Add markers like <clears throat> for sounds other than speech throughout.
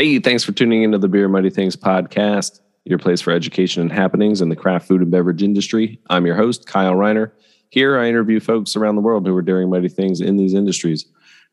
Hey, thanks for tuning into the Beer Mighty Things podcast, your place for education and happenings in the craft food and beverage industry. I'm your host, Kyle Reiner. Here, I interview folks around the world who are doing mighty things in these industries.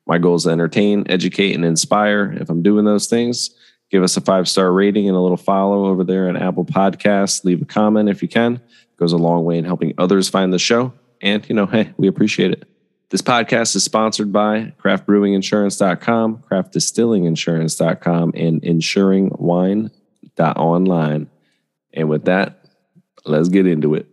My goal is to entertain, educate, and inspire. If I'm doing those things, give us a five star rating and a little follow over there on Apple Podcasts. Leave a comment if you can. It goes a long way in helping others find the show. And, you know, hey, we appreciate it. This podcast is sponsored by craftbrewinginsurance.com, craftdistillinginsurance.com, and insuringwine.online. And with that, let's get into it.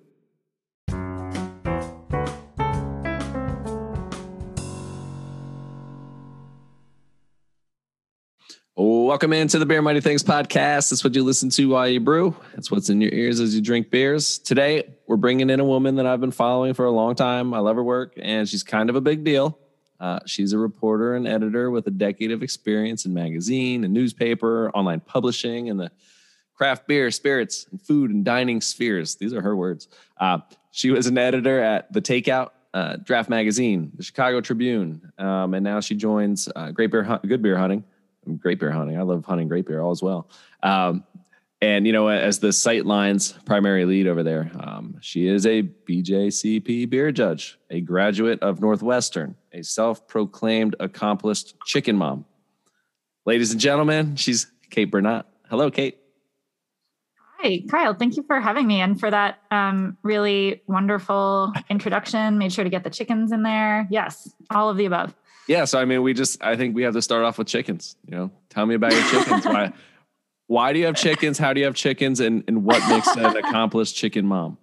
Welcome into the Beer Mighty Things podcast. That's what you listen to while you brew. That's what's in your ears as you drink beers. Today, we're bringing in a woman that I've been following for a long time. I love her work, and she's kind of a big deal. Uh, she's a reporter and editor with a decade of experience in magazine and newspaper, online publishing, and the craft beer, spirits, and food and dining spheres. These are her words. Uh, she was an editor at The Takeout, uh, Draft Magazine, the Chicago Tribune, um, and now she joins uh, Great Beer, Good Beer Hunting great beer hunting. I love hunting great beer all as well. Um, and you know, as the Sightlines primary lead over there, um, she is a BJCP beer judge, a graduate of Northwestern, a self-proclaimed accomplished chicken mom. Ladies and gentlemen, she's Kate Bernot. Hello, Kate. Hi, Kyle. Thank you for having me and for that um, really wonderful introduction. Made sure to get the chickens in there. Yes, all of the above. Yeah, so I mean, we just I think we have to start off with chickens. You know, tell me about your chickens. why why do you have chickens? How do you have chickens? And and what makes an accomplished chicken mom?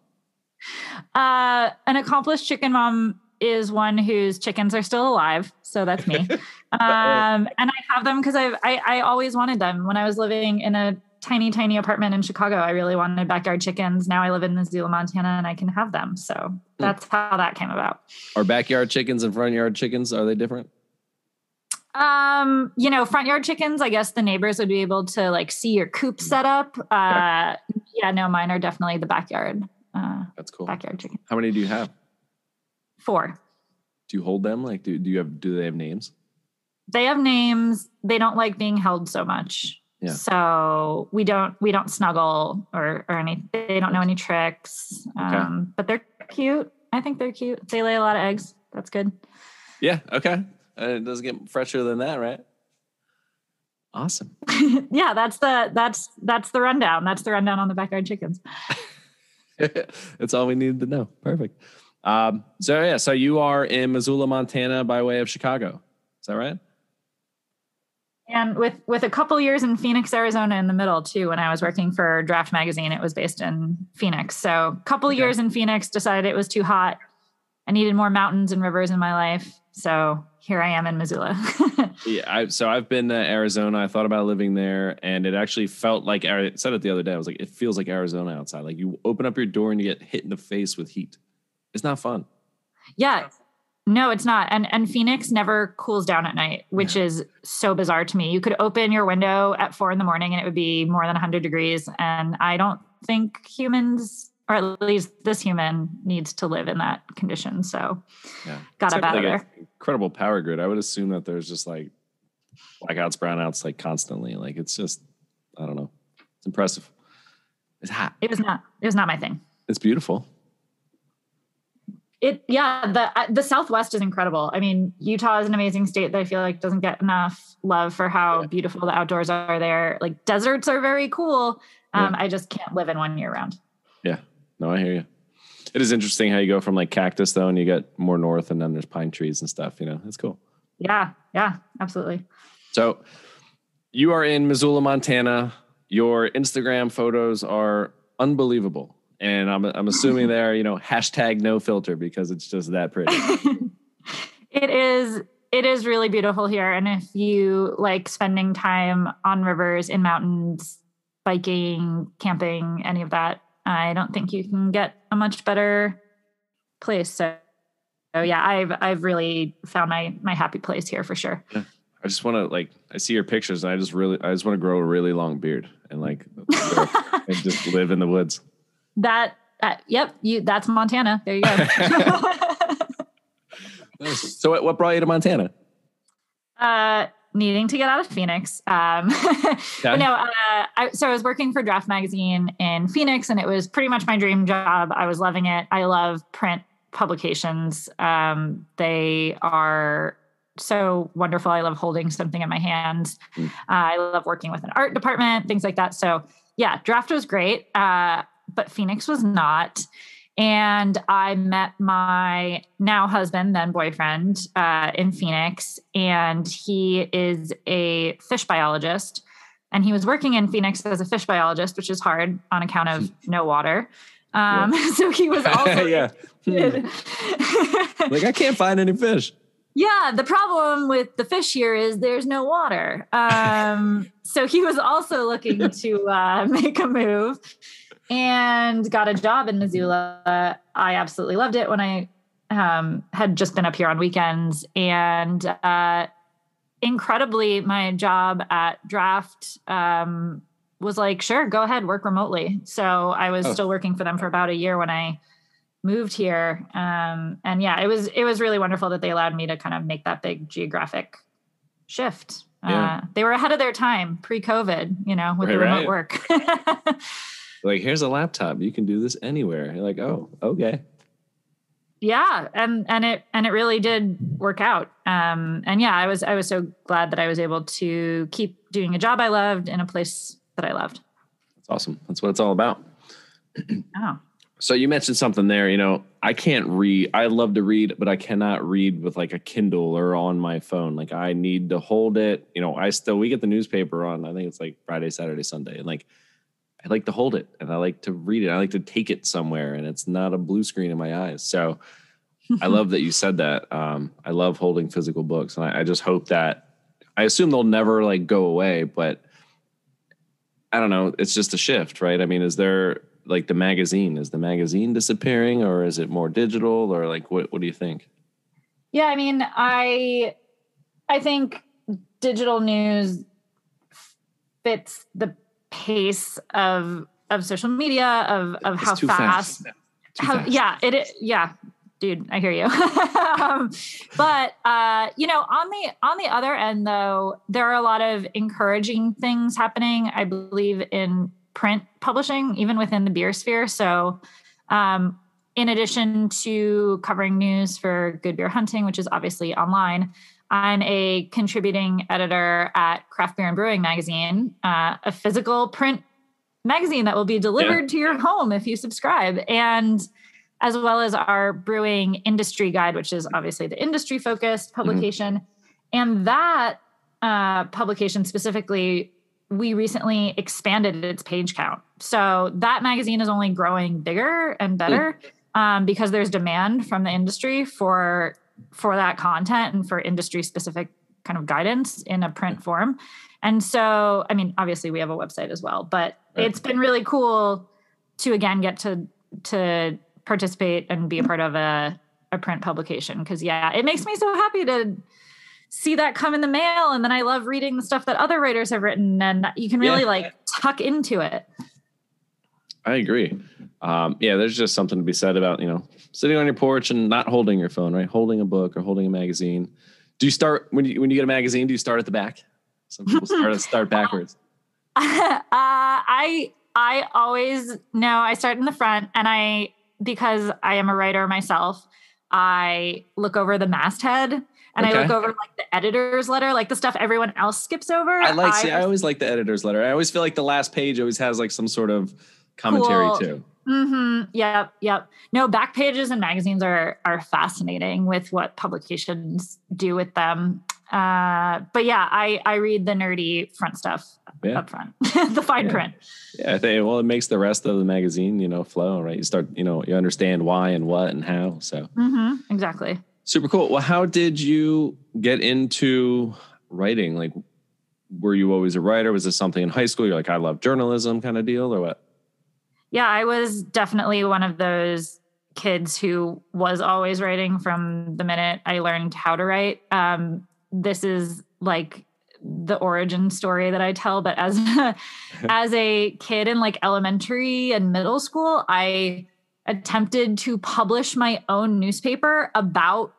Uh, an accomplished chicken mom is one whose chickens are still alive. So that's me. <laughs> um, and I have them because I've I, always wanted them when I was living in a tiny, tiny apartment in Chicago. I really wanted backyard chickens. Now I live in Missoula, Montana, and I can have them. So hmm. that's how that came about. Are backyard chickens and front yard chickens are they different? Um, you know, front yard chickens. I guess the neighbors would be able to like see your coop hmm. set up. Uh, yeah, no, mine are definitely the backyard. Uh, that's cool. Backyard chicken. How many do you have? Four. Do you hold them? Like, do do you have? Do they have names? They have names. They don't like being held so much. Yeah. So we don't we don't snuggle or or any they don't know any tricks. Okay. Um, but they're cute. I think they're cute. They lay a lot of eggs. That's good. Yeah. Okay. Uh, it doesn't get fresher than that, right? Awesome. <laughs> yeah, that's the that's that's the rundown. That's the rundown on the backyard chickens. <laughs> that's all we needed to know. Perfect. Um, so yeah, so you are in Missoula, Montana, by way of Chicago. Is that right? and with with a couple years in Phoenix, Arizona in the middle too. When I was working for Draft Magazine, it was based in Phoenix. So a couple okay. years in Phoenix, decided it was too hot. I needed more mountains and rivers in my life. So here I am in Missoula. <laughs> yeah, I, so I've been to Arizona. I thought about living there, and it actually felt like I said it the other day. I was like, it feels like Arizona outside. Like you open up your door and you get hit in the face with heat. It's not fun. Yeah, no, it's not. And and Phoenix never cools down at night, which yeah. is so bizarre to me. You could open your window at four in the morning and it would be more than 100 degrees. And I don't think humans, or at least this human, needs to live in that condition. So, yeah. got up out like there. Incredible power grid. I would assume that there's just like blackouts, brownouts, like constantly. Like it's just, I don't know. It's impressive. It's hot. It was not. It was not my thing. It's beautiful it yeah the the southwest is incredible i mean utah is an amazing state that i feel like doesn't get enough love for how yeah. beautiful the outdoors are there like deserts are very cool um, yeah. i just can't live in one year round yeah no i hear you. It is interesting how you go from like cactus though and you get more north and then there's pine trees and stuff you know? It's cool. Yeah. Yeah. Absolutely. So you are in missoula montana. Your instagram photos are unbelievable. And I'm I'm assuming they're you know hashtag no filter because it's just that pretty. <laughs> it is it is really beautiful here, and if you like spending time on rivers, in mountains, biking, camping, any of that, I don't think you can get a much better place. So, so yeah, I've I've really found my my happy place here for sure. Yeah. I just want to like I see your pictures and I just really I just want to grow a really long beard and like <laughs> and just live in the woods. That, uh, yep, you. That's Montana. There you go. <laughs> <laughs> so, what brought you to Montana? Uh, needing to get out of Phoenix. Um, <laughs> okay. no, uh, I, so I was working for Draft Magazine in Phoenix, and it was pretty much my dream job. I was loving it. I love print publications. Um, they are so wonderful. I love holding something in my hands. Mm. Uh, I love working with an art department, things like that. So yeah, draft was great, uh, but Phoenix was not. And I met my now husband, then boyfriend, uh, in Phoenix, and he is a fish biologist. And he was working in Phoenix as a fish biologist, which is hard on account of <laughs> no water. Um, yeah. <laughs> So he was <laughs> also yeah. Hmm. like I can't find any fish. Yeah, the problem with the fish here is there's no water. Um, so he was also looking to uh, make a move and got a job in Missoula. I absolutely loved it when I um, had just been up here on weekends. And uh, incredibly, my job at Draft um, was like, sure, go ahead, work remotely. So I was oh. still working for them for about a year when I moved here. Um, and yeah, it was it was really wonderful that they allowed me to kind of make that big geographic shift. Yeah. Uh, they were ahead of their time pre-COVID, you know, with right, the remote right. work. <laughs> like, here's a laptop. You can do this anywhere. You're like, oh, okay. Yeah, and and it and it really did work out. Um, and yeah, I was I was so glad that I was able to keep doing a job I loved in a place that I loved. That's awesome. That's what it's all about. <clears throat> oh. So you mentioned something there, you know, I can't read. I love to read, but I cannot read with like a Kindle or on my phone. Like I need to hold it. You know, I still we get the newspaper on, I think it's like Friday, Saturday, Sunday. And like I like to hold it and I like to read it. I like to take it somewhere and it's not a blue screen in my eyes. So I love that you <laughs> said that. Um, I love holding physical books and I, I just hope that I assume they'll never like go away, but I don't know. It's just a shift, right? I mean, is there like the magazine? Is the magazine disappearing or is it more digital or like what what do you think? Yeah, I mean, I I think digital news fits the pace of of social media of of it's how fast, fast. how fast. yeah it, it yeah dude i hear you <laughs> um, but uh you know on the on the other end though there are a lot of encouraging things happening i believe in print publishing, even within the beer sphere. So, um, in addition to covering news for Good Beer Hunting, which is obviously online, I'm a contributing editor at Craft Beer and Brewing Magazine, uh, a physical print magazine that will be delivered yeah. to your home if you subscribe. And as well as our brewing industry guide, which is obviously the industry focused mm-hmm. publication. Mm-hmm. And that uh, publication specifically we recently expanded its page count. So that magazine is only growing bigger and better mm. um, because there's demand from the industry for for that content and for industry specific kind of guidance in a print form. And so, I mean, obviously we have a website as well, but right. it's been really cool to again get to to participate and be a part of a a print publication because yeah, it makes me so happy to see that come in the mail and then i love reading the stuff that other writers have written and you can really yeah. like tuck into it i agree um, yeah there's just something to be said about you know sitting on your porch and not holding your phone right holding a book or holding a magazine do you start when you when you get a magazine do you start at the back some people start <laughs> start backwards <laughs> uh, i i always no i start in the front and i because i am a writer myself i look over the masthead and okay. I look over like the editor's letter, like the stuff everyone else skips over. I like. I, see, I always like the editor's letter. I always feel like the last page always has like some sort of commentary cool. too. Mm-hmm. Yep. Yep. No, back pages and magazines are are fascinating with what publications do with them. Uh, but yeah, I I read the nerdy front stuff yeah. up front, <laughs> the fine yeah. print. Yeah, I think well, it makes the rest of the magazine, you know, flow. Right, you start, you know, you understand why and what and how. So mm-hmm. exactly. Super cool. Well, how did you get into writing? Like, were you always a writer? Was this something in high school? You're like, I love journalism kind of deal or what? Yeah, I was definitely one of those kids who was always writing from the minute I learned how to write. Um, this is like the origin story that I tell, but as <laughs> as a kid in like elementary and middle school, I attempted to publish my own newspaper about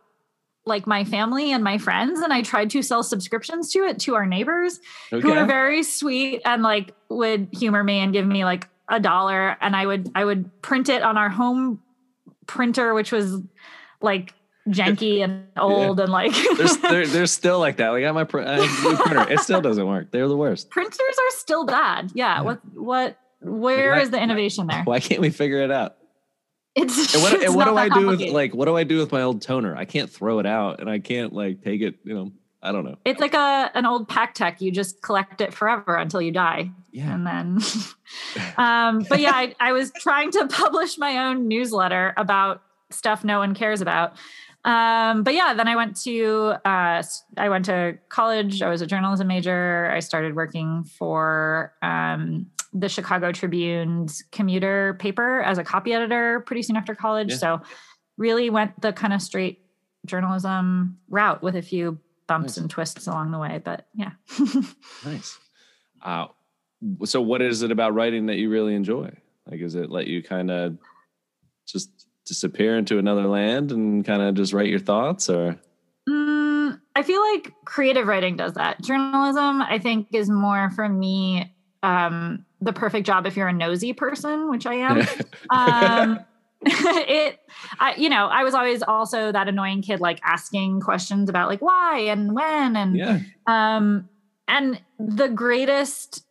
like my family and my friends and I tried to sell subscriptions to it to our neighbors Okay. who were very sweet and like would humor me and give me like a dollar and I would I would print it on our home printer which was like janky and old and like There's, they're, they're still like that. Like I got my pr- I have a new printer. It still doesn't work. They're the worst. printers are still bad. Yeah, what what where Why- is the innovation there? Why can't we figure it out? It's And what, <laughs> it's and what do I do with like what do I do with my old toner? I can't throw it out and I can't like take it, you know. I don't know. It's like a an old pack tech. You just collect it forever until you die. Yeah. And then <laughs> um but yeah, I, I was trying to <laughs> publish my own newsletter about stuff no one cares about. Um but yeah, then I went to uh I went to college. I was a journalism major. I started working for um the Chicago Tribune's commuter paper as a copy editor pretty soon after college. Yeah. So really went the kind of straight journalism route with a few bumps Nice. and twists along the way. But yeah. <laughs> Nice. Uh, so what is it about writing that you really enjoy? Like, is it let you kind of just disappear into another land and kind of just write your thoughts or? Mm, I feel like creative writing does that. Journalism, I think, is more for me um, the perfect job if you're a nosy person, which I am. <laughs> um, <laughs> it, I, you know, I was always also that annoying kid, like asking questions about like why and when and yeah. Um, and the greatest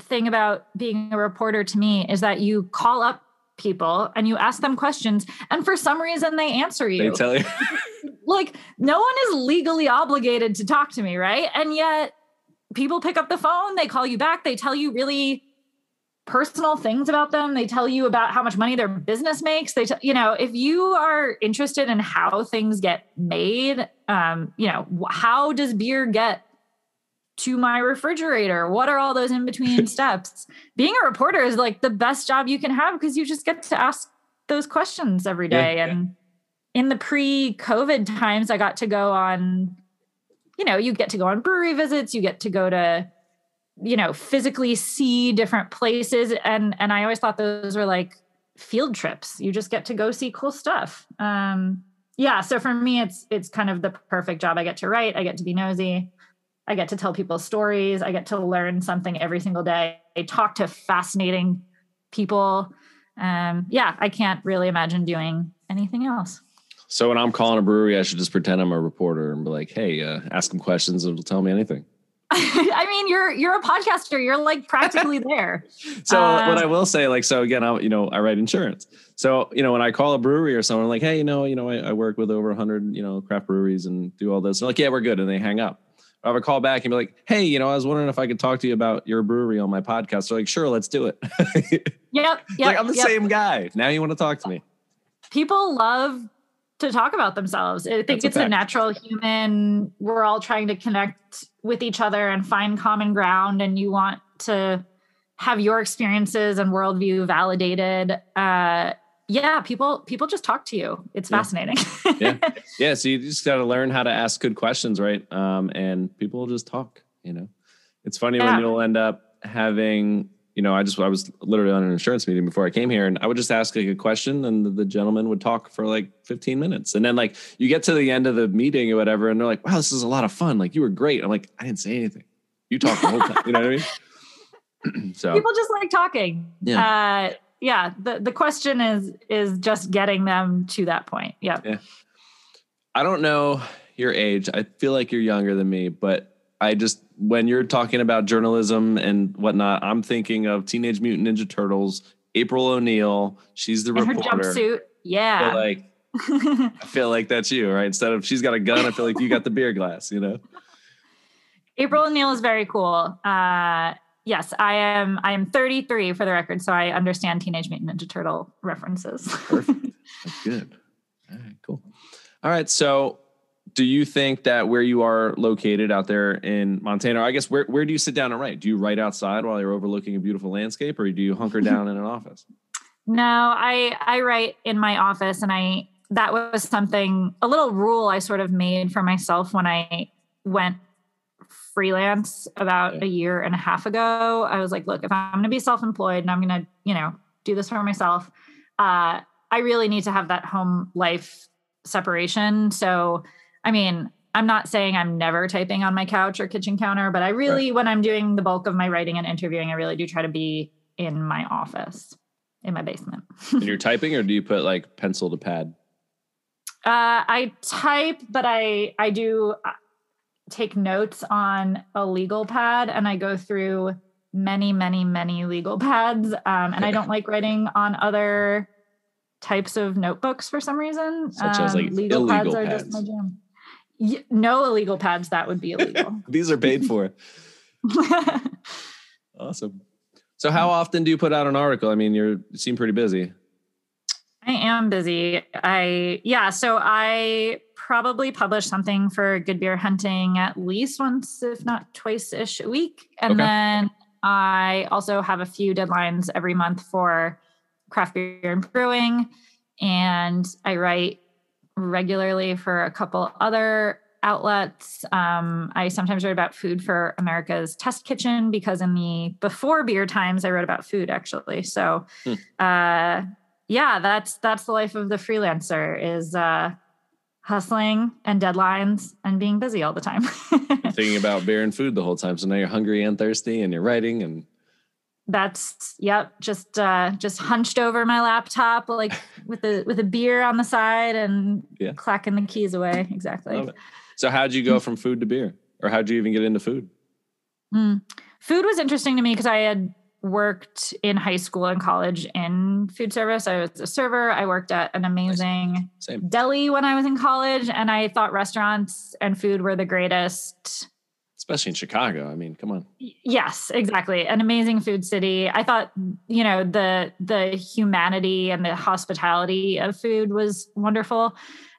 thing about being a reporter to me is that you call up people and you ask them questions, and for some reason they answer you. They tell you. <laughs> like, no one is legally obligated to talk to me, right? And yet people pick up the phone, they call you back, they tell you really personal things about them. They tell you about how much money their business makes. They, t- you know, if you are interested in how things get made, um, you know, how does beer get to my refrigerator? What are all those in between <laughs> steps? Being a reporter is like the best job you can have because you just get to ask those questions every day. Yeah, day. yeah. and in the pre-COVID times, I got to go on, you know, you get to go on brewery visits, you get to go to you know physically see different places. And and i always thought those were like field trips. You just get to go see cool stuff. Um yeah so for me it's it's kind of the perfect job. I get to write i get to be nosy i get to tell people stories i get to learn something every single day i talk to fascinating people. Um yeah i can't really imagine doing anything else. So when I'm calling a brewery, I should just pretend I'm a reporter and be like, "Hey, uh, ask them questions. It'll tell me anything." <laughs> i mean you're you're a podcaster you're like practically <laughs> there So Uh, what I will say, like, so again, I, you know, I write insurance. So you know, when I call a brewery or someone, like, hey, you know, you know, I, I work with over hundred, you know, craft breweries and do all this. They're like, yeah, we're good, and they hang up. I have a call back and be like, hey, you know, I was wondering if I could talk to you about your brewery on my podcast. They're like, sure, let's do it. Yep, <laughs> yep like I'm the yep. same guy. Now you want to talk to me? people love to talk about themselves. I think That's it's a fact. natural human. We're all trying to connect with each other and find common ground, and you want to have your experiences and worldview validated. Uh, yeah, people people just talk to you. It's Yeah. fascinating. Yeah. <laughs> Yeah. So you just got to learn how to ask good questions, right? Um, and people will just talk. You know, it's funny Yeah. when you'll end up having. You know, I just I was literally on an insurance meeting before I came here, and I would just ask like a question, and the, the gentleman would talk for like 15 minutes, and then like you get to the end of the meeting or whatever, and they're like, "Wow, this is a lot of fun! Like you were great." I'm like, "I didn't say anything. You talked the whole time." You know what I mean? <clears throat> so people just like talking. Yeah. Uh, yeah. The the question is is just getting them to that point. Yep. I don't know your age. I feel like you're younger than me, but I just when you're talking about journalism and whatnot, I'm thinking of Teenage Mutant Ninja Turtles, April O'Neil. She's the her reporter. jumpsuit. I Yeah. like I <laughs> feel like that's you, right? Instead of she's got a gun, I feel like you got the beer glass, you know? <laughs> April O'Neil is very cool. Uh, yes, I am. I am 33 for the record, so I understand Teenage Mutant Ninja Turtle references. Perfect. <laughs> That's good. All right, cool. All right. So do you think that where you are located out there in Montana, I guess where, where do you sit down and write? Do you write outside while you're overlooking a beautiful landscape or do you hunker down in an <laughs> office? no, I I write in my office, and I that was something a little rule I sort of made for myself when I went freelance about Yeah. a year and a half ago. I was like, look, if I'm going to be self-employed and I'm going to, you know, do this for myself, uh, I really need to have that home life separation. So I mean, I'm not saying I'm never typing on my couch or kitchen counter, but I really, right. when I'm doing the bulk of my writing and interviewing, I really do try to be in my office, in my basement. and you're typing, or do you put like pencil to pad? Uh, I type, but I I do uh, take notes on a legal pad, and I go through many, many, many legal pads. Um, and I don't like writing on other types of notebooks for some reason. Such um, as like legal pads are just my jam. No illegal pads. That would be illegal. <laughs> These are paid for. <laughs> awesome. So, how often do you put out an article? I mean, you're you seem pretty busy. I am busy. I yeah. So I probably publish something for Good Beer Hunting at least once, if not twice ish a week, and okay. then I also have a few deadlines every month for craft beer and brewing, and I write regularly for a couple other outlets. Um, I sometimes write about food for America's Test Kitchen because in the before beer times, I wrote about food actually. So, hmm. uh, yeah, that's that's the life of the freelancer is uh, hustling and deadlines and being busy all the time. <laughs> Thinking about beer and food the whole time. So now you're hungry and thirsty, and you're writing and that's yep just uh just hunched over my laptop like with a with a beer on the side and yeah. clacking the keys away. Exactly. So how'd you go from food to beer? Or how'd you even get into food? Mm. food was interesting to me because i had worked in high school and college in food service. I was a server. I worked at an amazing deli when i was in college and i thought restaurants and food were the greatest especially in Chicago. I mean, come on. Yes, exactly. An amazing food city. I thought, you know, the the humanity and the hospitality of food was wonderful.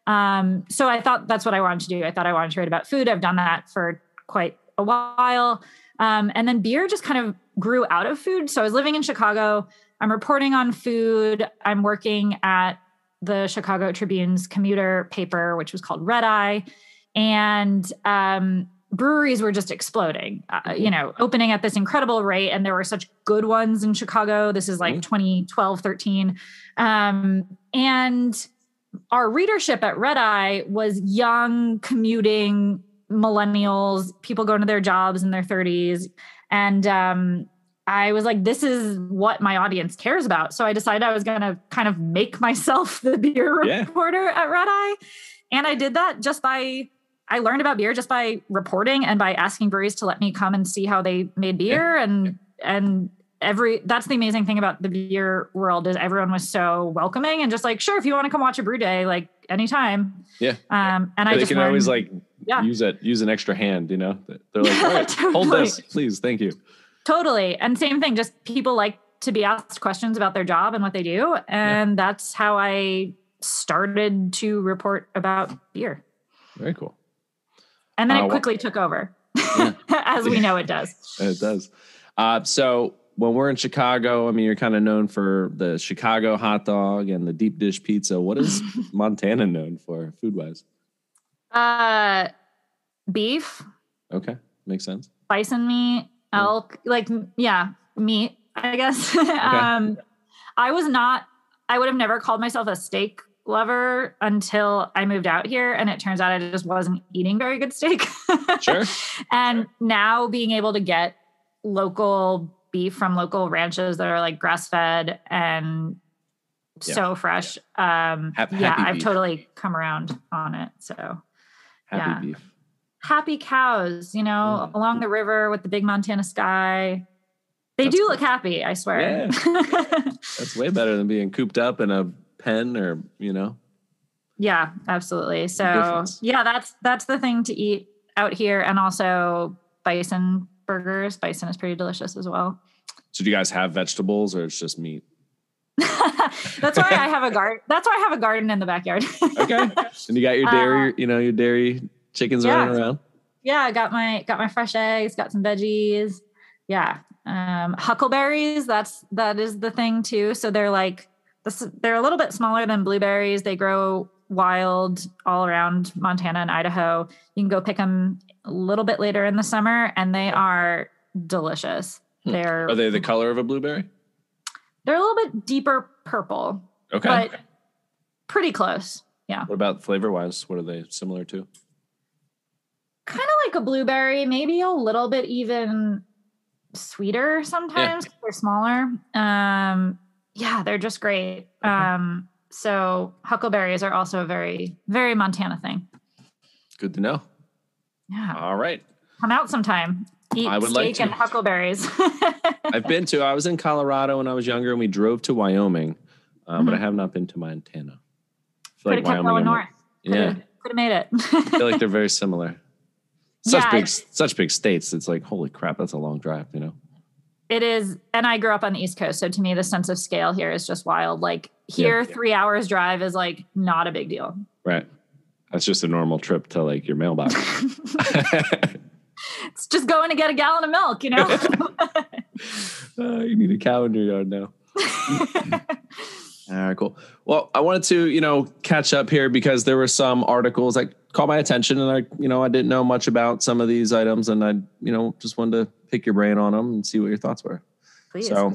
Um, so I thought that's what I wanted to do. I thought I wanted to write about food. I've done that for quite a while. Um, and then beer just kind of grew out of food. So I was living in Chicago. I'm reporting on food. I'm working at the Chicago Tribune's commuter paper, which was called RedEye. And um, breweries were just exploding, uh, mm-hmm. you know, opening at this incredible rate. And there were such good ones in Chicago. This is like mm-hmm. 2012, 13. Um, and our readership at RedEye was young, commuting millennials, people going to their jobs in their 30s. And um, I was like, this is what my audience cares about. So I decided I was going to kind of make <laughs> myself the beer yeah. reporter at RedEye. And I did that just by I learned about beer just by reporting and by asking breweries to let me come and see how they made beer. Yeah. and and every that's the amazing thing about the beer world is everyone was so welcoming and just like sure if you want to come watch a brew day like anytime. Yeah. Um and i they just can learned, always like yeah. use it use an extra hand you know? They're like <laughs> all right totally. hold this please thank you. Totally. And same thing just people like to be asked questions about their job and what they do. And yeah. that's how i started to report about beer. Very cool and then uh, it quickly took over, yeah. <laughs> as we know it does. <laughs> it does. Uh, so when we're in Chicago, I mean, you're kind of known for the Chicago hot dog and the deep dish pizza. What is <laughs> Montana known for, food wise? Uh, beef. Okay, makes sense. Bison meat, elk, yeah. like yeah, meat. I guess. Okay. um, I was not. I would have never called myself a steak lover until I moved out here. And it turns out I just wasn't eating very good steak. <laughs> sure. And now being able to get local beef from local ranches that are like grass fed and yeah. so fresh. Um, ha- yeah, I've totally come around on it. So happy yeah. beef. Happy cows, you know, mm. along the river with the big Montana sky. They That's do cool. look happy, I swear. Yeah. <laughs> That's way better than being cooped up in a pen or you know? Yeah absolutely. So yeah that's that's the thing to eat out here and also bison burgers. Bison is pretty delicious as well. So do you guys have vegetables or it's just meat? <laughs> That's why i have a garden that's why i have a garden in the backyard. <laughs> Okay. And you got your dairy uh, you know your dairy chickens yeah. running around? Yeah i got my got my fresh eggs got some veggies. Yeah um huckleberries that's that is the thing too. So they're like this, they're a little bit smaller than blueberries. They grow wild all around Montana and Idaho. You can go pick them a little bit later in the summer, and they are delicious. Hmm. They're are they the color of a blueberry? They're a little bit deeper purple. Okay, but pretty close. Yeah. What about flavor wise? What are they similar to? Kind of like a blueberry, maybe a little bit even sweeter sometimes. Yeah. They're smaller. Um, yeah, they're just great. Okay. Um, so huckleberries are also a very, very Montana thing. Good to know. Yeah. All right. Come out sometime. Eat I would steak like to. and huckleberries. <laughs> I've been to. I was in Colorado when I was younger, and we drove to Wyoming, uh, mm-hmm. but I have not been to Montana. I feel like Wyoming. North. Yeah. Could have made it. I feel like they're very similar. <laughs> Such yeah, big, such big states. It's like holy crap, that's a long drive. You know. It is, and I grew up on the East Coast, so to me, the sense of scale here is just wild. Like here, yeah. three hours drive is like not a big deal. Right. That's just a normal trip to like your mailbox. <laughs> it's just going to get a gallon of milk, you know. <laughs> uh, you need a cow in your yard now. <laughs> All right, cool. Well, I wanted to, you know, catch up here because there were some articles that caught my attention, and I, you know, I didn't know much about some of these items, and I, you know, just wanted to pick your brain on them and see what your thoughts were. Please. So,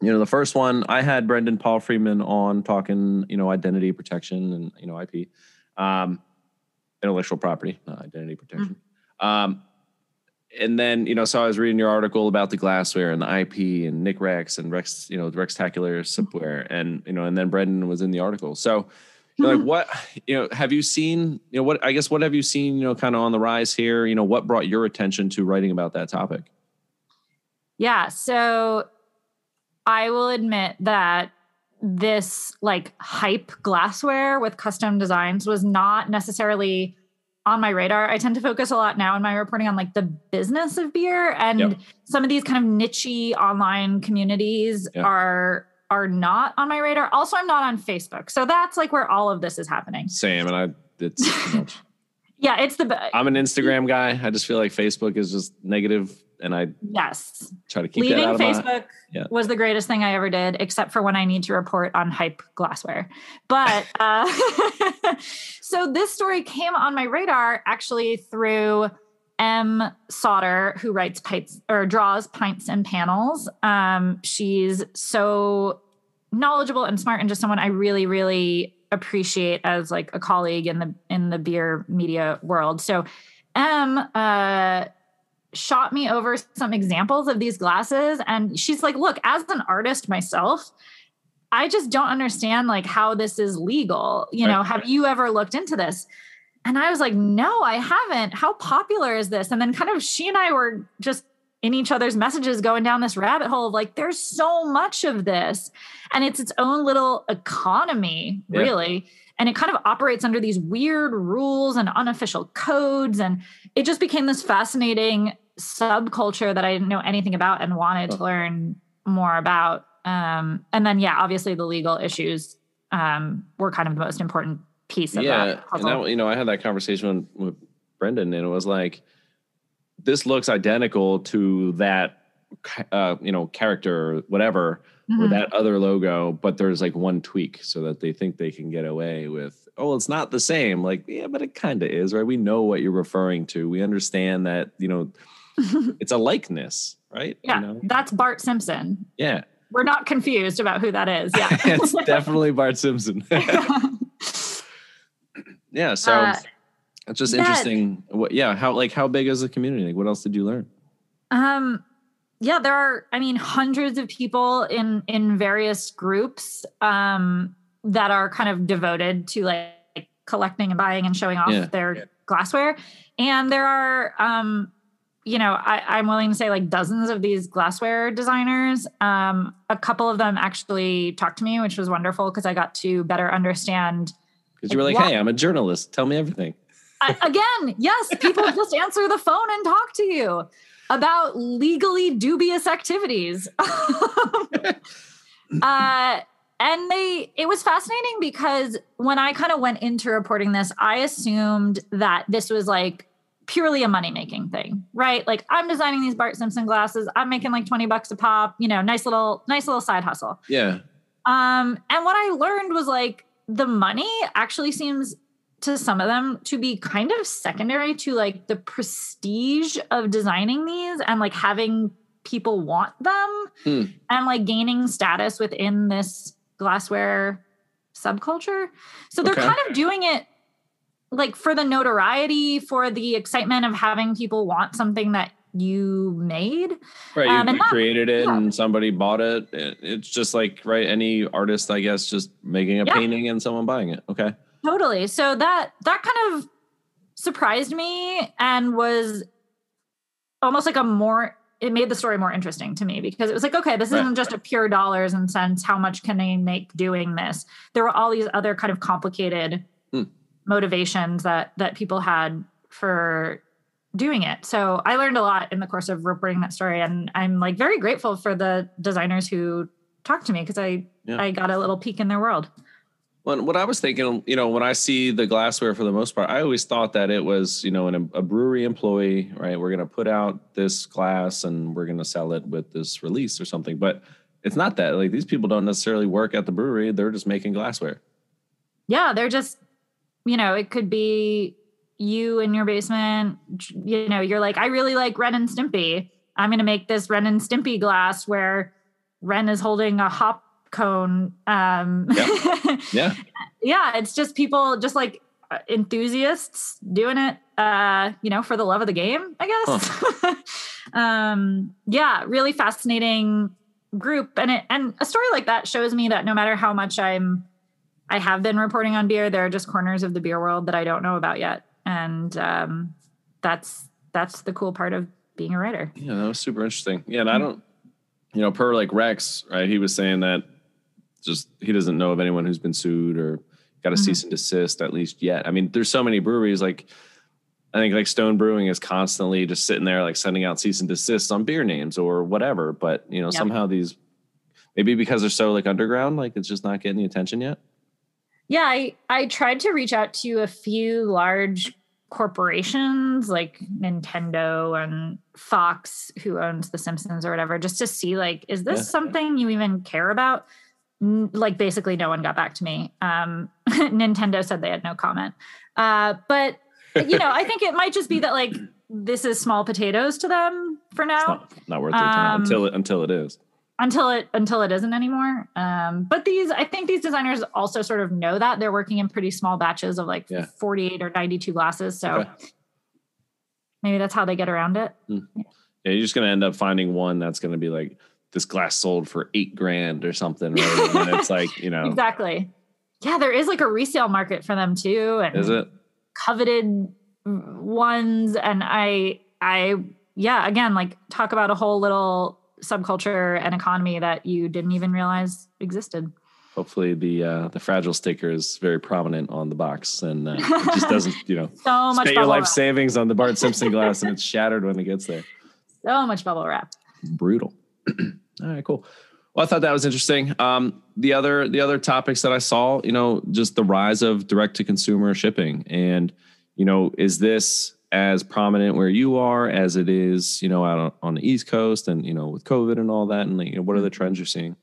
you know, the first one I had Brendan Palfreyman on talking, you know, identity protection and you know IP, um, intellectual property, identity protection. Mm-hmm. Um, and then you know, so I was reading your article about the glassware and the IP and Nick Rex and Rex, you know, the Rextacular Sipware, mm-hmm. and you know, and then Brendan was in the article. So, like, mm-hmm. what you know, have you seen? You know, what I guess what have you seen? You know, kind of on the rise here. You know, what brought your attention to writing about that topic? Yeah, so I will admit that this like hype glassware with custom designs was not necessarily on my radar. I tend to focus a lot now in my reporting on like the business of beer and yep. some of these kind of nichey online communities yep. are are not on my radar. Also, I'm not on Facebook. So that's like where all of this is happening. Same and I it's <laughs> Yeah, it's the I'm an Instagram guy. I just feel like Facebook is just negative and I yes try to keep leaving Facebook yeah. was the greatest thing I ever did, except for when I need to report on hype glassware. But <laughs> uh, <laughs> so this story came on my radar actually through Em Sauter, who writes pints or draws pints and panels. Um, she's so knowledgeable and smart, and just someone I really, really appreciate as like a colleague in the in the beer media world. So M uh shot me over some examples of these glasses. And she's like look as an artist myself i just don't understand like how this is legal. You know have you ever looked into this? And i was like no i haven't. How popular is this? And then kind of she and i were just in each other's messages going down this rabbit hole of like there's so much of this and it's its own little economy really. yeah. And it kind of operates under these weird rules and unofficial codes and it just became this fascinating subculture that I didn't know anything about and wanted to learn more about. Um, and then, yeah, obviously the legal issues um, were kind of the most important piece of yeah, that. Yeah, and you know, I had that conversation with Brendan, and it was like, this looks identical to that, uh, you know, character, or whatever, mm-hmm. or that other logo, but there's like one tweak so that they think they can get away with oh, it's not the same. Like, yeah, but it kind of is, right? We know what you're referring to. We understand that, you know, <laughs> it's a likeness, right? Yeah, you know? that's Bart Simpson. Yeah. We're not confused about who that is. Yeah. <laughs> it's definitely Bart Simpson. <laughs> yeah. So uh, it's just yeah. interesting. What, yeah. How, like, how big is the community? Like, what else did you learn? Um, yeah, there are, I mean, hundreds of people in, in various groups, um, that are kind of devoted to like collecting and buying and showing off yeah. their yeah. glassware. And there are, um, you know, I, am willing to say like dozens of these glassware designers. Um, a couple of them actually talked to me, which was wonderful because I got to better understand. Because you were like, what, "Hey, I'm a journalist. Tell me everything." <laughs> I, again, yes, people just answer the phone and talk to you about legally dubious activities. <laughs> uh, and they it was fascinating because when i kind of went into reporting this i assumed that this was like purely a money making thing right? Like i'm designing these bart simpson glasses. I'm making like 20 bucks a pop you know nice little nice little side hustle. Yeah. Um and what i learned was like the money actually seems to some of them to be kind of secondary to like the prestige of designing these and like having people want them hmm. and like gaining status within this glassware subculture. So they're okay. kind of doing it like for the notoriety, for the excitement of having people want something that you made. Right. You, um, you created it yeah. and somebody bought it. It's just like, right, any artist, I guess, just making a yeah. painting and someone buying it. Okay. Totally. So that that kind of surprised me and was almost like a more it made the story more interesting to me because it was like, okay, this isn't just a pure dollars and cents. How much can they make doing this? There were all these other kind of complicated mm. motivations that that people had for doing it. So I learned a lot in the course of reporting that story, and I'm like very grateful for the designers who talked to me because I yeah. I got a little peek in their world. Well, what I was thinking, you know, when I see the glassware for the most part, I always thought that it was, you know, an, a brewery employee, right? We're going to put out this glass and we're going to sell it with this release or something. But it's not that. Like these people don't necessarily work at the brewery; they're just making glassware. Yeah, they're just, you know, it could be you in your basement. You know, you're like, I really like Ren and Stimpy. I'm going to make this Ren and Stimpy glass where Ren is holding a hop cone. Um, yeah. <laughs> yeah. yeah. It's just people, just like uh, enthusiasts doing it, uh, you know, for the love of the game, I guess. Huh. <laughs> um, yeah, really fascinating group. And it, and a story like that shows me that no matter how much I'm, I have been reporting on beer, there are just corners of the beer world that I don't know about yet. And, um, that's, that's the cool part of being a writer. Yeah, that was super interesting. Yeah, and I don't, you know, per like Rex, right? He was saying that just he doesn't know of anyone who's been sued or got a mm-hmm. cease and desist at least yet. I mean, there's so many breweries like I think like Stone Brewing is constantly just sitting there like sending out cease and desists on beer names or whatever. But you know, yep. somehow these maybe because they're so like underground, like it's just not getting the attention yet. Yeah, I I tried to reach out to a few large corporations like Nintendo and Fox, who owns The Simpsons or whatever, just to see like, is this yeah. something you even care about? Like basically no one got back to me. Um, <laughs> Nintendo said they had no comment. Uh, but you know, I think it might just be that like this is small potatoes to them for now. Not, not, worth their time um, until it until it is. Until it until it isn't anymore. Um, but these, I think these designers also sort of know that they're working in pretty small batches of like yeah. 48 or 92 glasses. So okay. maybe that's how they get around it. Mm. Yeah, you're just gonna end up finding one that's gonna be like this glass sold for eight grand or something. Right? and it's like, you know. <laughs> Exactly. Yeah, there is like a resale market for them too. And is it? Coveted ones. And I, I, yeah, again, like talk about a whole little subculture and economy that you didn't even realize existed. Hopefully, the uh, the fragile sticker is very prominent on the box, and uh, it just <laughs> doesn't, you know, so much your life wrap. savings on the Bart Simpson glass, and it's shattered when it gets there. <laughs> So much bubble wrap. Brutal. All right, cool. Well, I thought that was interesting. Um, the other the other topics that I saw, you know, just the rise of direct to consumer shipping, and you know, is this as prominent where you are as it is, you know, out on the East Coast, and you know, with COVID and all that, and you know, what are the trends you're seeing?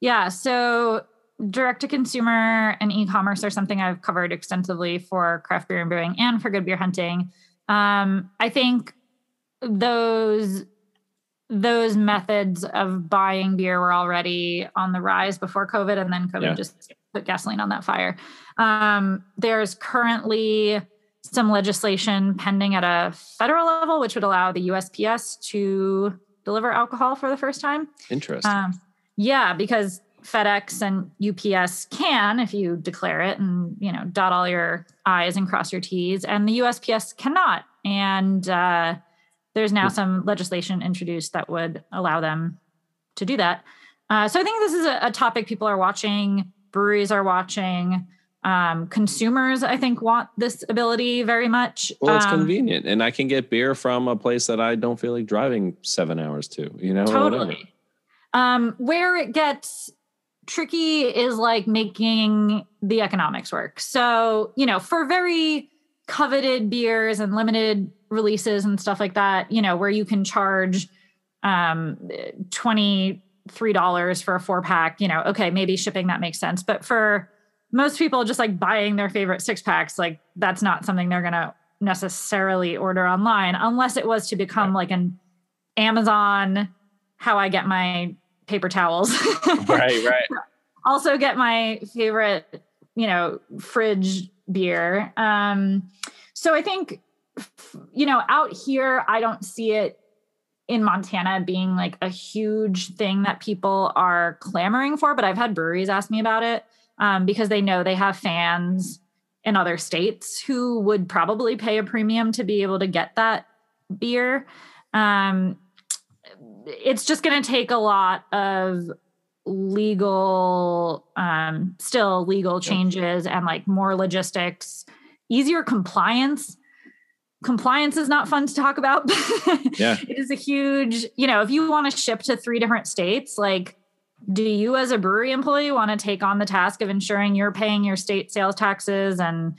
Yeah, so direct to consumer and e-commerce are something I've covered extensively for craft beer and brewing and for good beer hunting. Um, I think those those methods of buying beer were already on the rise before COVID, and then COVID yeah. just put gasoline on that fire. Um, there's currently some legislation pending at a federal level, which would allow the USPS to deliver alcohol for the first time. Interesting. Um, yeah, because FedEx and UPS can if you declare it and you know dot all your I's and cross your T's, and the USPS cannot. And uh, there's now some legislation introduced that would allow them to do that. Uh, so I think this is a, a, topic people are watching, breweries are watching. Um, consumers, I think, want this ability very much. Well, it's um, convenient, and I can get beer from a place that I don't feel like driving seven hours to. You know, totally. Um, where it gets tricky is like making the economics work. So, you know, for very coveted beers and limited releases and stuff like that, you know, where you can charge um, $23 for a four pack, you know, okay, maybe shipping that makes sense. But for most people, just like buying their favorite six packs, like that's not something they're going to necessarily order online unless it was to become like an Amazon, how I get my paper towels. right, right. <laughs> Also, get my favorite you know, fridge beer. Um, so I think, you know, out here, I don't see it in Montana being like a huge thing that people are clamoring for, but I've had breweries ask me about it um, because they know they have fans in other states who would probably pay a premium to be able to get that beer. Um, it's just going to take a lot of legal, um, still legal changes and like more logistics, easier compliance compliance is not fun to talk about. <laughs> yeah. It is a huge, you know, if you want to ship to three different states, like, do you as a brewery employee want to take on the task of ensuring you're paying your state sales taxes and,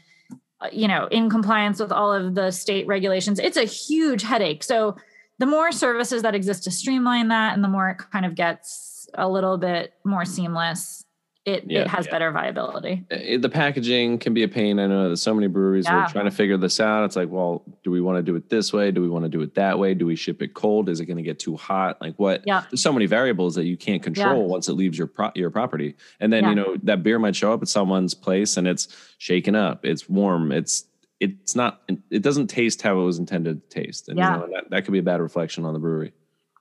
uh, you know, in compliance with all of the state regulations? It's a huge headache. So, the more services that exist to streamline that and the more it kind of gets a little bit more seamless it yeah, it has yeah. better viability. It, the packaging can be a pain. I know that so many breweries yeah. are trying to figure this out. It's like, well, do we want to do it this way? Do we want to do it that way? Do we ship it cold? Is it going to get too hot? Like what? Yeah. There's so many variables that you can't control once it leaves your pro- your property. And then you know that beer might show up at someone's place and it's shaken up. It's warm. It's it's not. It doesn't taste how it was intended to taste. And yeah. You know, that, that could be a bad reflection on the brewery.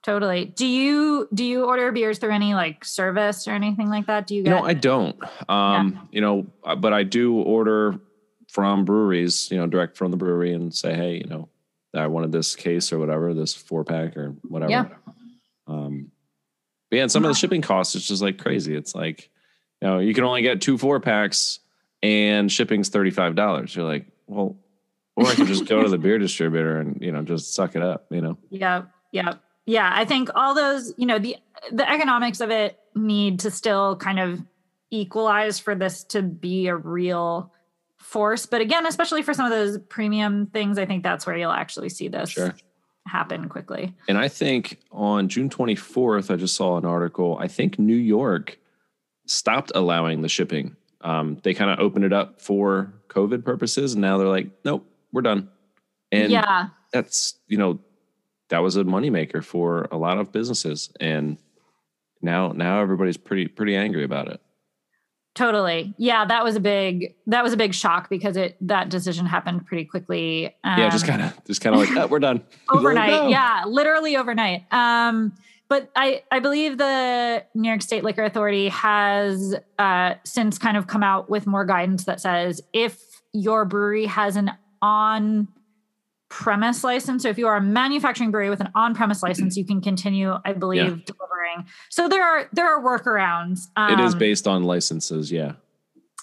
Totally. Do you do you order beers through any like service or anything like that? Do you? Get- no, I don't. Um, yeah. You know, uh, but I do order from breweries. You know, direct from the brewery and say, hey, you know, I wanted this case or whatever, this four pack or whatever. Yeah. Um, but yeah, and some of the shipping costs is just like crazy. It's like, you know, you can only get two four packs and shipping's thirty five dollars. You're like, well, or I could just go to the beer distributor and you know just suck it up. You know. <laughs> Yeah. Yeah yeah i think all those you know the the economics of it need to still kind of equalize for this to be a real force. But again especially for some of those premium things i think that's where you'll actually see this sure. happen quickly. And i think on june 24th i just saw an article i think new york stopped allowing the shipping. Um, they kind of opened it up for covid purposes and now they're like nope we're done. And yeah. that's you know that was a moneymaker for a lot of businesses. And now now everybody's pretty pretty angry about it. Totally. Yeah, that was a big that was a big shock because it that decision happened pretty quickly. Um, yeah, just kind of just kind of like oh, we're done <laughs> overnight. yeah, literally overnight. Um, but I I believe the New York State Liquor Authority has uh, since kind of come out with more guidance that says if your brewery has an on premise license. So if you are a manufacturing brewery with an on-premise license, you can continue, I believe, yeah. delivering. So there are there are workarounds. Um, it is um, based on licenses, yeah.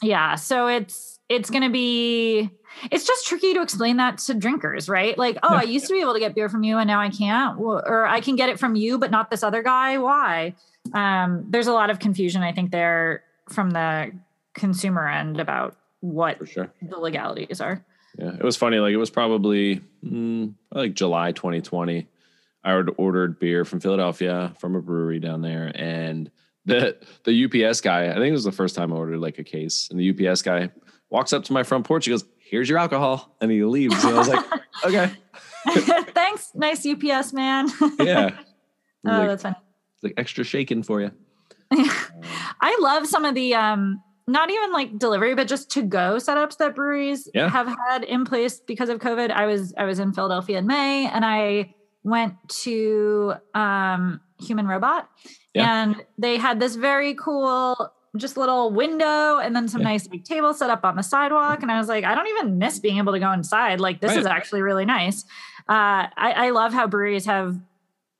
Yeah. So it's it's gonna be it's just tricky to explain that to drinkers, right? Like, oh, I <laughs> used to be able to get beer from you and now I can't, or I can get it from you, but not this other guy. Why? Um, there's a lot of confusion, I think, there from the consumer end about what sure. the legalities are. Yeah, it was funny. Like it was probably mm, like July 2020. I ordered beer from Philadelphia from a brewery down there, and the the UPS guy. I think it was the first time I ordered like a case, and the UPS guy walks up to my front porch. He goes, "Here's your alcohol," and he leaves. And I was like, <laughs> "Okay, <laughs> thanks, nice UPS man." yeah. <laughs> Oh, like, that's funny. It's like extra shaken for you. I love some of the um not even like delivery, but just to go setups that breweries yeah. have had in place because of COVID. I was I was in Philadelphia in May and I went to um, Human Robot yeah. and they had this very cool just little window and then some yeah. nice like table set up on the sidewalk. And I was like, I don't even miss being able to go inside. Like this right. is actually really nice. Uh, I, I love how breweries have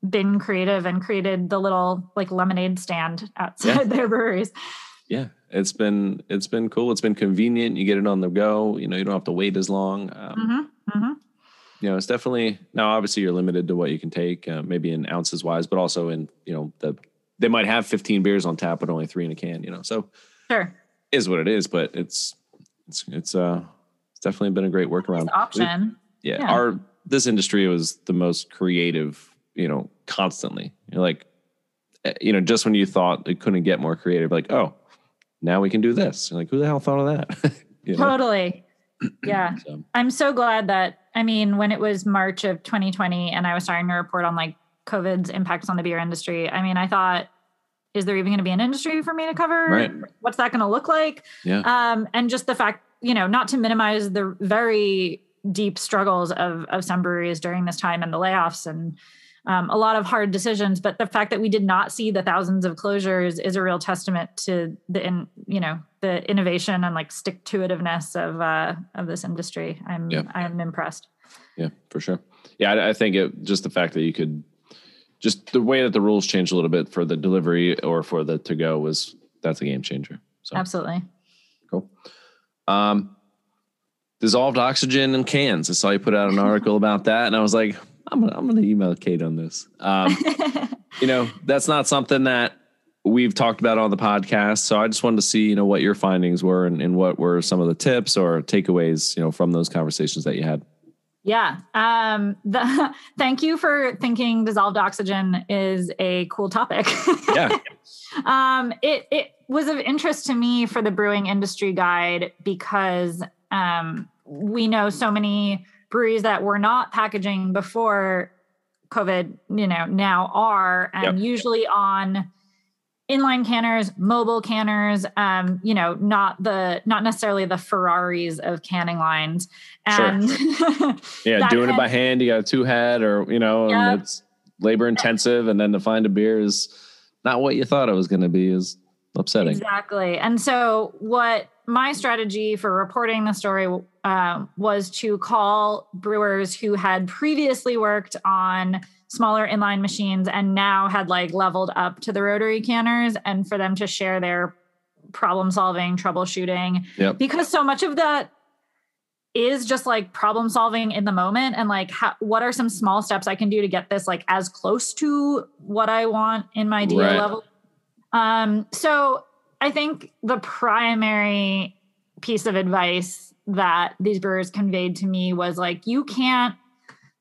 been creative and created the little like lemonade stand outside yeah. <laughs> their breweries yeah it's been it's been cool. It's been convenient. You get it on the go. You know you don't have to wait as long. Um, mm-hmm, mm-hmm. you know it's definitely now obviously you're limited to what you can take uh, maybe in ounces wise but also in you know the they might have 15 beers on tap but only three in a can you know so sure. is what it is but it's it's it's uh it's definitely been a great workaround. option. Yeah, yeah. our this industry was the most creative you know constantly. You're like eh, you know just when you thought it couldn't get more creative like oh now we can do this. like, who the hell thought of that? <laughs> you know? Totally. <clears throat> Yeah. so. I'm so glad that, I mean, when it was March of 2020 and I was starting to report on like COVID's impacts on the beer industry, I mean, I thought is there even going to be an industry for me to cover? Right. What's that going to look like? Yeah. Um, and just the fact, you know, not to minimize the very deep struggles of of some breweries during this time and the layoffs and um, a lot of hard decisions. But the fact that we did not see the thousands of closures is a real testament to the in you know the innovation and like stick to itiveness of uh, of this industry. I'm Yeah. I'm impressed. Yeah, for sure. Yeah, I, I think it just the fact that you could just the way that the rules changed a little bit for the delivery or for the to go was that's a game changer. So Absolutely. cool. Um, dissolved oxygen in cans. I saw you put out an article about that, and I was like, I'm gonna, I'm gonna email Kate on this. Um, <laughs> you know, that's not something that we've talked about on the podcast. So I just wanted to see, you know, what your findings were and, and what were some of the tips or takeaways, you know, from those conversations that you had. Yeah. Um, the, <laughs> thank you for thinking dissolved oxygen is a cool topic. <laughs> Yeah. um, it it was of interest to me for the brewing industry guide because um, we know so many breweries that were not packaging before COVID, you know, now are, and Yep. usually on inline canners, mobile canners, um, you know, not the not necessarily the Ferraris of canning lines. Sure. And <laughs> Yeah, That doing it by hand, you got a two head or, you know, Yeah. and it's labor intensive. And then to find a beer is not what you thought it was going to be is upsetting. Exactly. And so, what my strategy for reporting the story um, was to call brewers who had previously worked on smaller inline machines and now had like leveled up to the rotary canners and for them to share their problem solving, troubleshooting, Yep. because so much of that is just like problem solving in the moment and like how, what are some small steps I can do to get this like as close to what I want in my DO Right. level. Um, so I think the primary piece of advice that these brewers conveyed to me was like, you can't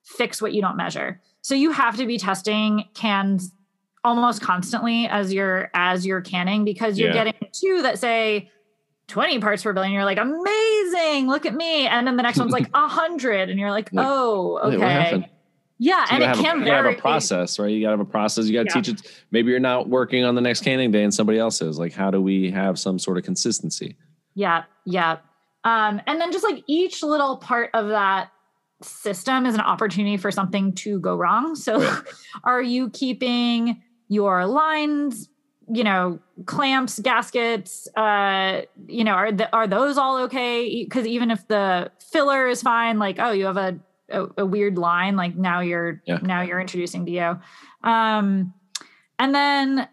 fix what you don't measure. So you have to be testing cans almost constantly as you're as you're canning because you're Yeah. getting two that say 20 parts per billion. You're like, amazing, look at me. And then the next one's like <laughs> hundred, and you're like, oh, okay. Yeah, So and you it can a, you gotta have a process, right? You got to have a process. You got to Yeah. teach it. Maybe you're not working on the next canning day and somebody else is. Like, how do we have some sort of consistency? Yeah, yeah. Um, and then just like each little part of that system is an opportunity for something to go wrong. So, <laughs> are you keeping your lines, you know, clamps, gaskets, uh, you know, are the, are those all okay? Because even if the filler is fine, like oh, you have a a, a weird line, like now you're Yeah. now you're introducing DO. Um, and then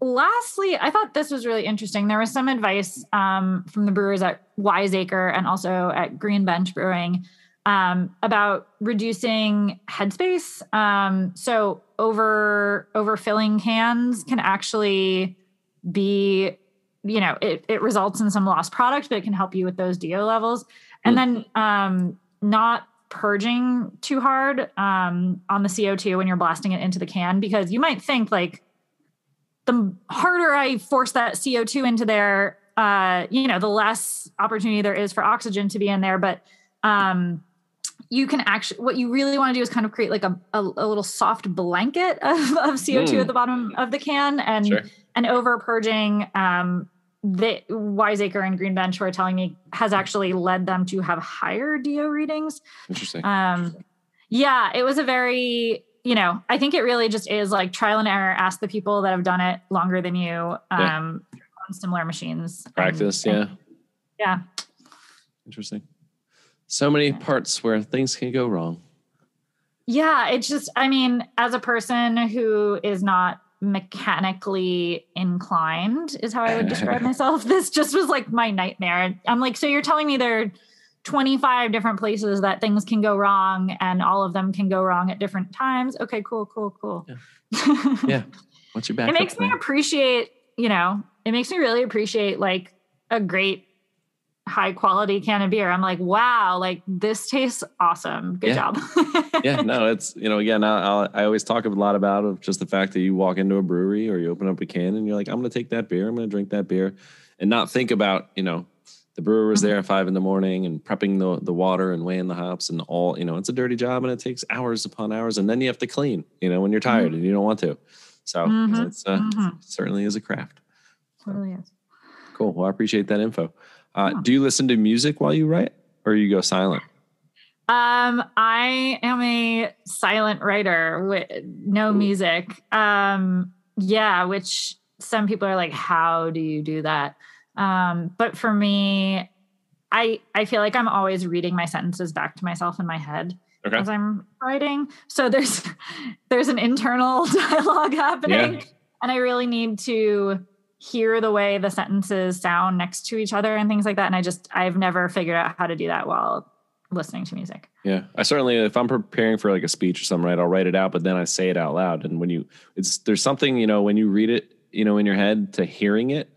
lastly, I thought this was really interesting. There was some advice um, from the brewers at Wiseacre and also at Green Bench Brewing um, about reducing headspace. Um, so over overfilling cans can actually be, you know, it, it results in some lost product, but it can help you with those DO levels. And then um, not purging too hard um, on the CO2 when you're blasting it into the can, because you might think like, the harder I force that CO2 into there, uh, you know, the less opportunity there is for oxygen to be in there. But um, you can actually, what you really want to do is kind of create like a, a, a little soft blanket of, of CO2 Mm. at the bottom of the can, and Sure. and over purging. Um, the Wiseacre and Green Bench were telling me has actually led them to have higher DO readings. Interesting. Um, yeah, it was a very, you know, I think it really just is like trial and error. Ask the people that have done it longer than you um, Yeah. on similar machines. Practice. and- Yeah. yeah. Interesting. So many parts where things can go wrong. Yeah. It's just, I mean, as a person who is not mechanically inclined, is how I would describe <laughs> myself. This just was like my nightmare. I'm like, so you're telling me there are 25 different places that things can go wrong and all of them can go wrong at different times. Okay, cool, cool, cool. Yeah. <laughs> What's your back? it makes me appreciate you know it makes me really appreciate like a great high quality can of beer i'm like wow like this tastes awesome good Yeah. job <laughs> yeah, no, it's you know again, I, I always talk a lot about of just the fact that you walk into a brewery or you open up a can and you're like, I'm going to take that beer, I'm going to drink that beer, and not think about you know the brewer was there at five in the morning and prepping the the water and weighing the hops and all you know it's a dirty job and it takes hours upon hours and then you have to clean you know when you're tired and you don't want to. So Mhm, it's uh, mhm. certainly is a craft. Totally is. Cool. Well, I appreciate that info. Uh, Yeah. Do you listen to music while you write, or you go silent? Um, I am a silent writer with no music. Um, yeah, which some people are like, how do you do that? Um, but for me, I I feel like I'm always reading my sentences back to myself in my head Okay. as I'm writing. So there's <laughs> there's an internal <laughs> dialogue happening. And I really need to hear the way the sentences sound next to each other and things like that. And I just I've never figured out how to do that while listening to music. Yeah, I certainly if I'm preparing for like a speech or something, right, I'll write it out, but then I say it out loud. And when you, it's there's something you know when you read it, you know, in your head to hearing it,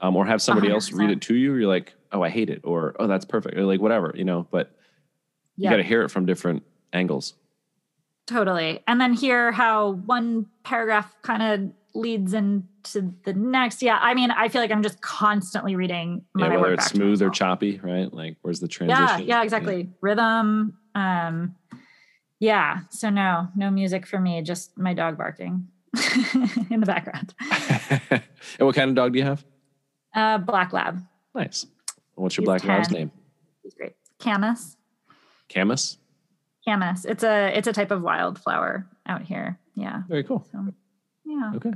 um, or have somebody else read it to you, you're like, oh, I hate it, or oh, that's perfect, or like whatever, you know. But you Yeah. got to hear it from different angles. Totally. And then hear how one paragraph kind of leads into the next. Yeah. I mean, I feel like I'm just constantly reading Yeah, whether it's smooth or choppy, right? Like where's the transition? Yeah, yeah, exactly. Rhythm. Um, yeah. So no, no music for me, just my dog barking <laughs> in the background. <laughs> and what kind of dog do you have? Uh, black lab. Nice. What's your He's black lab's name? He's great. Camas. Camas. Camas. It's a it's a type of wildflower out here. Yeah. Very cool. So yeah. Okay,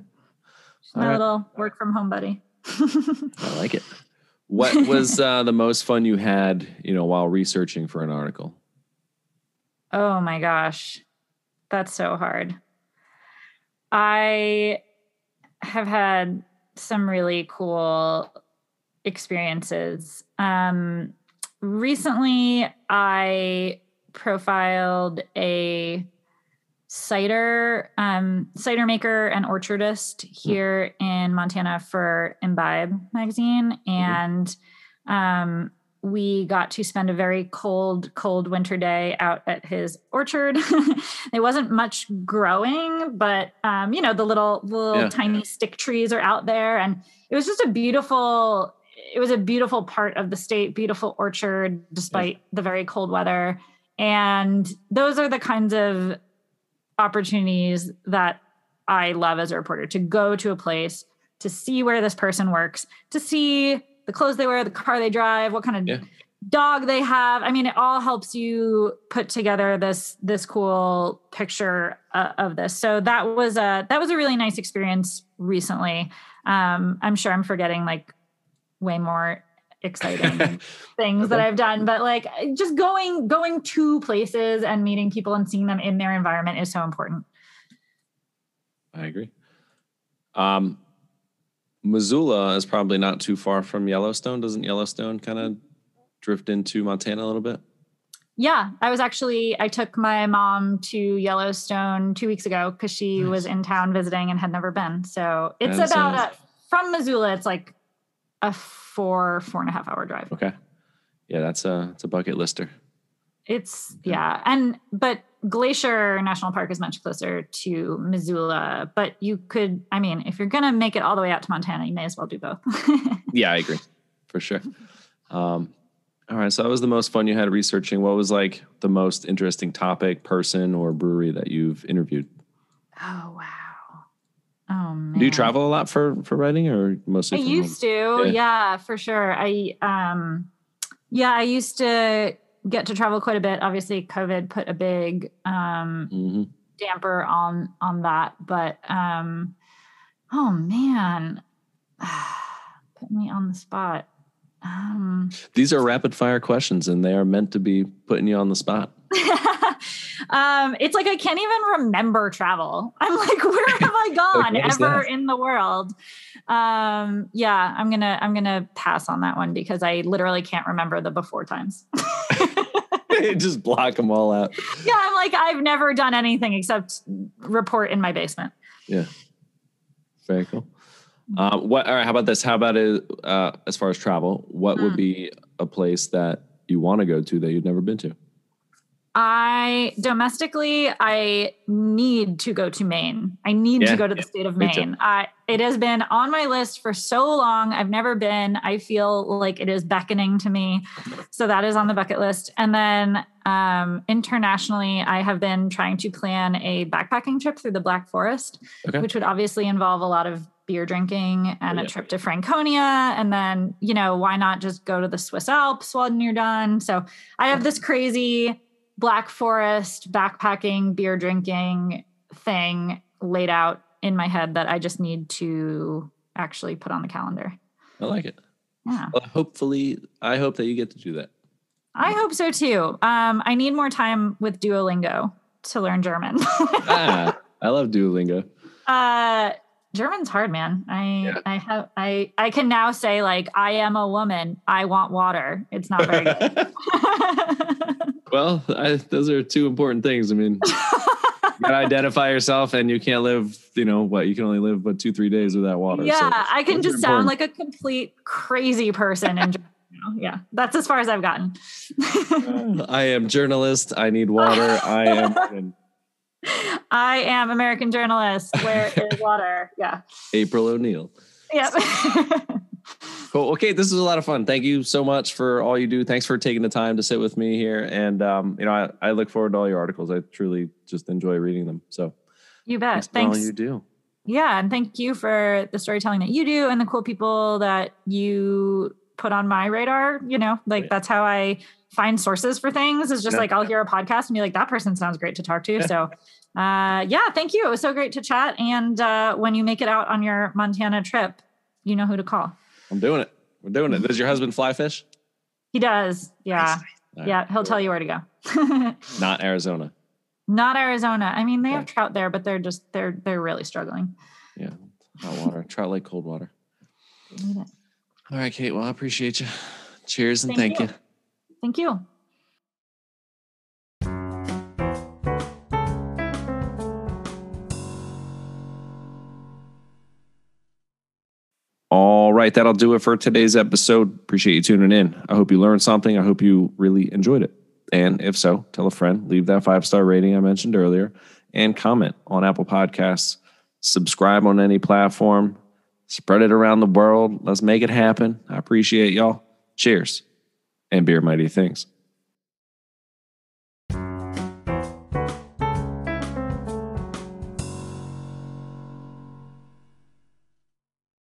Just my All right. little work from home buddy. <laughs> I like it. What was uh, the most fun you had, you know, while researching for an article? Oh my gosh. That's so hard. I have had some really cool experiences. Um, recently, I profiled a cider um, cider maker and orchardist here in Montana for Imbibe magazine, and um, we got to spend a very cold, cold winter day out at his orchard. <laughs> there wasn't much growing, but um, you know the little little Yeah. tiny stick trees are out there, and it was just a beautiful. It was a beautiful part of the state, beautiful orchard, despite the very cold weather. And those are the kinds of opportunities that I love as a reporter to go to a place to see where this person works, to see the clothes they wear, the car they drive, what kind of Yeah. dog they have. I mean, it all helps you put together this this cool picture uh, of this. So that was a that was a really nice experience recently. Um, I'm sure I'm forgetting like way more exciting <laughs> things that I've done, but like just going going to places and meeting people and seeing them in their environment is so important. I agree. Um, Missoula is probably not too far from Yellowstone. Doesn't Yellowstone kind of drift into Montana a little bit? Yeah, I was actually I took my mom to Yellowstone two weeks ago because she Nice. was in town visiting and had never been. So it's That about a, from Missoula. It's like a four four and a half hour drive. Okay. Yeah, that's a it's a bucket lister. It's yeah, and but Glacier National Park is much closer to Missoula. But you could, I mean, if you're gonna make it all the way out to Montana, you may as well do both. <laughs> Yeah, I agree for sure. Um, all right, so that was the most fun you had researching. What was like the most interesting topic, person, or brewery that you've interviewed? oh wow. Oh man. Do you travel a lot for for writing, or I mostly? home? used to, Yeah. yeah. for sure. I um yeah, I used to get to travel quite a bit. Obviously, COVID put a big um Mhm. damper on on that, but um oh man. <sighs> put me on the spot. Um These are rapid fire questions, and they are meant to be putting you on the spot. <laughs> um it's like I can't even remember travel. I'm like, <laughs> where have I gone is ever in the world? Um yeah, I'm going to I'm to pass on that one because I literally can't remember the before times. <laughs> <laughs> Just block them all out. yeah, I'm like I've never done anything except report in my basement. Yeah. Very cool. Um, what? All right. How about this? How about it, uh, as far as travel? What would Mm. be a place that you want to go to that you've never been to? I domestically, I need to go to Maine. I need Yeah, to go to the yeah, state of. Maine. I, it has been on my list for so long. I've never been. I feel like it is beckoning to me. So that is on the bucket list. And then um, internationally, I have been trying to plan a backpacking trip through the Black Forest, Okay. which would obviously involve a lot of beer drinking and Oh, a trip to Franconia. And then, you know, why not just go to the Swiss Alps when you're done? So I have this crazy Black Forest backpacking, beer drinking thing laid out in my head that I just need to actually put on the calendar. I like it. Yeah. Well, hopefully, I hope that you get to do that. I hope so too. Um, I need more time with Duolingo to learn German. <laughs> ah, I love Duolingo. uh, German's hard, man. I Yeah. I have I I can now say like I am a woman. I want water. It's not very good. <laughs> well, I, those are two important things. I mean, <laughs> you gotta identify yourself, and you can't live. You know what? You can only live but two, three days without water. yeah, so I can just sound important. like a complete crazy person and. <laughs> Yeah, that's as far as I've gotten. Uh, I am journalist. I need water. I am <laughs> I am American journalist. Where is water? Yeah. April O'Neil. Yep. Cool. Okay, this is a lot of fun. Thank you so much for all you do. Thanks for taking the time to sit with me here. And um, you know, I, I look forward to all your articles. I truly just enjoy reading them. So you bet. thanks for all you do. Yeah, and thank you for the storytelling that you do and the cool people that you put on my radar. You know, like Yeah. that's how I find sources for things. Is just Yeah. like I'll hear a podcast and be like, that person sounds great to talk to. So, uh, yeah, thank you. It was so great to chat. And uh, when you make it out on your Montana trip, you know who to call. I'm doing it. We're doing it. Does your husband fly fish? He does. Yeah, Nice. yeah. He'll tell you where to go. <laughs> Not Arizona. Not Arizona. I mean, they have Okay. trout there, but they're just they're they're really struggling. Yeah. Hot water. Trout like cold water. All right, Kate. Well, I appreciate you. Cheers and Thank thank, you. you. Thank you. Right, that'll do it for today's episode. Appreciate you tuning in. I hope you learned something. I hope you really enjoyed it. And if so, tell a friend, leave that five star rating I mentioned earlier, and comment on Apple Podcasts. Subscribe on any platform. Spread it around the world. Let's make it happen. I appreciate y'all. Cheers and beer mighty things.